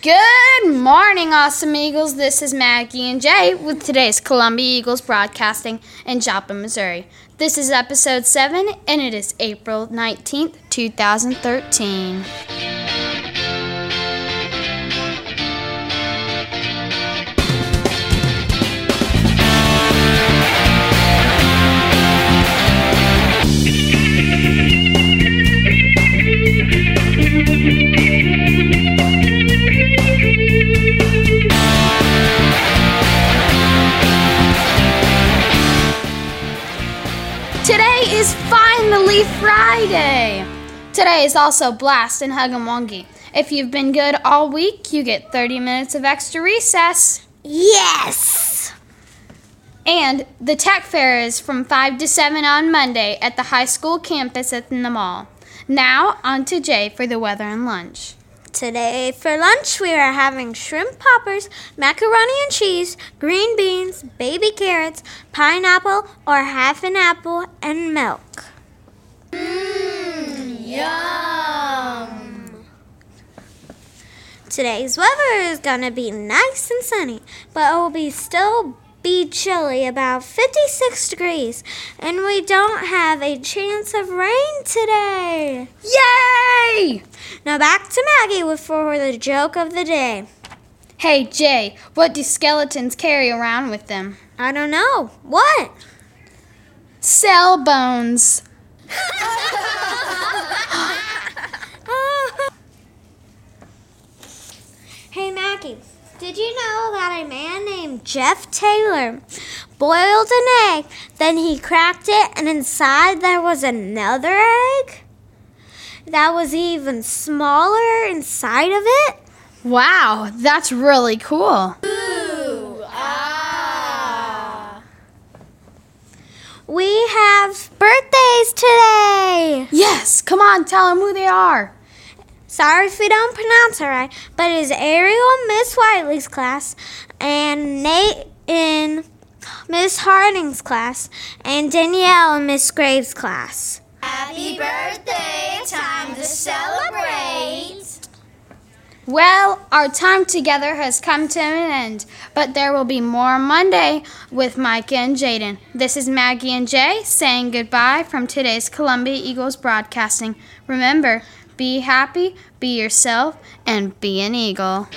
Good morning, awesome Eagles. This is Maggie and Jay with today's Columbia Eagles broadcasting in Joplin, Missouri. This is episode 7 and it is April 19th, 2013. Today is finally Friday. Today is also Blast and Hug and Wongi. If you've been good all week, you get 30 minutes of extra recess. Yes! And the tech fair is from 5 to 7 on Monday at the high school campus at the mall. Now, on to Jay for the weather and lunch. Today for lunch we are having shrimp poppers, macaroni and cheese, green beans, baby carrots, pineapple or half an apple, and milk. Mmm, yum! Today's weather is gonna be nice and sunny, but it will be still be chilly, about 56 degrees, and we don't have a chance of rain today. Yay! Now back to Maggie with for the joke of the day. Hey, Jay, what do skeletons carry around with them? I don't know. What? Cell bones. hey Maggie, did you know that a man named Jeff Taylor boiled an egg, then he cracked it, and inside there was another egg? That was even smaller inside of it? Wow, that's really cool. Ooh, ah. We have birthdays today. Yes, come on, tell them who they are. Sorry if we don't pronounce it right, but it's Ariel in Miss Wiley's class, and Nate in Miss Harding's class, and Danielle in Miss Graves' class. Happy birthday! Time to celebrate! Well, our time together has come to an end, but there will be more Monday with Micah and Jaden. This is Maggie and Jay saying goodbye from today's Columbia Eagles broadcasting. Remember, be happy, be yourself, and be an Eagle.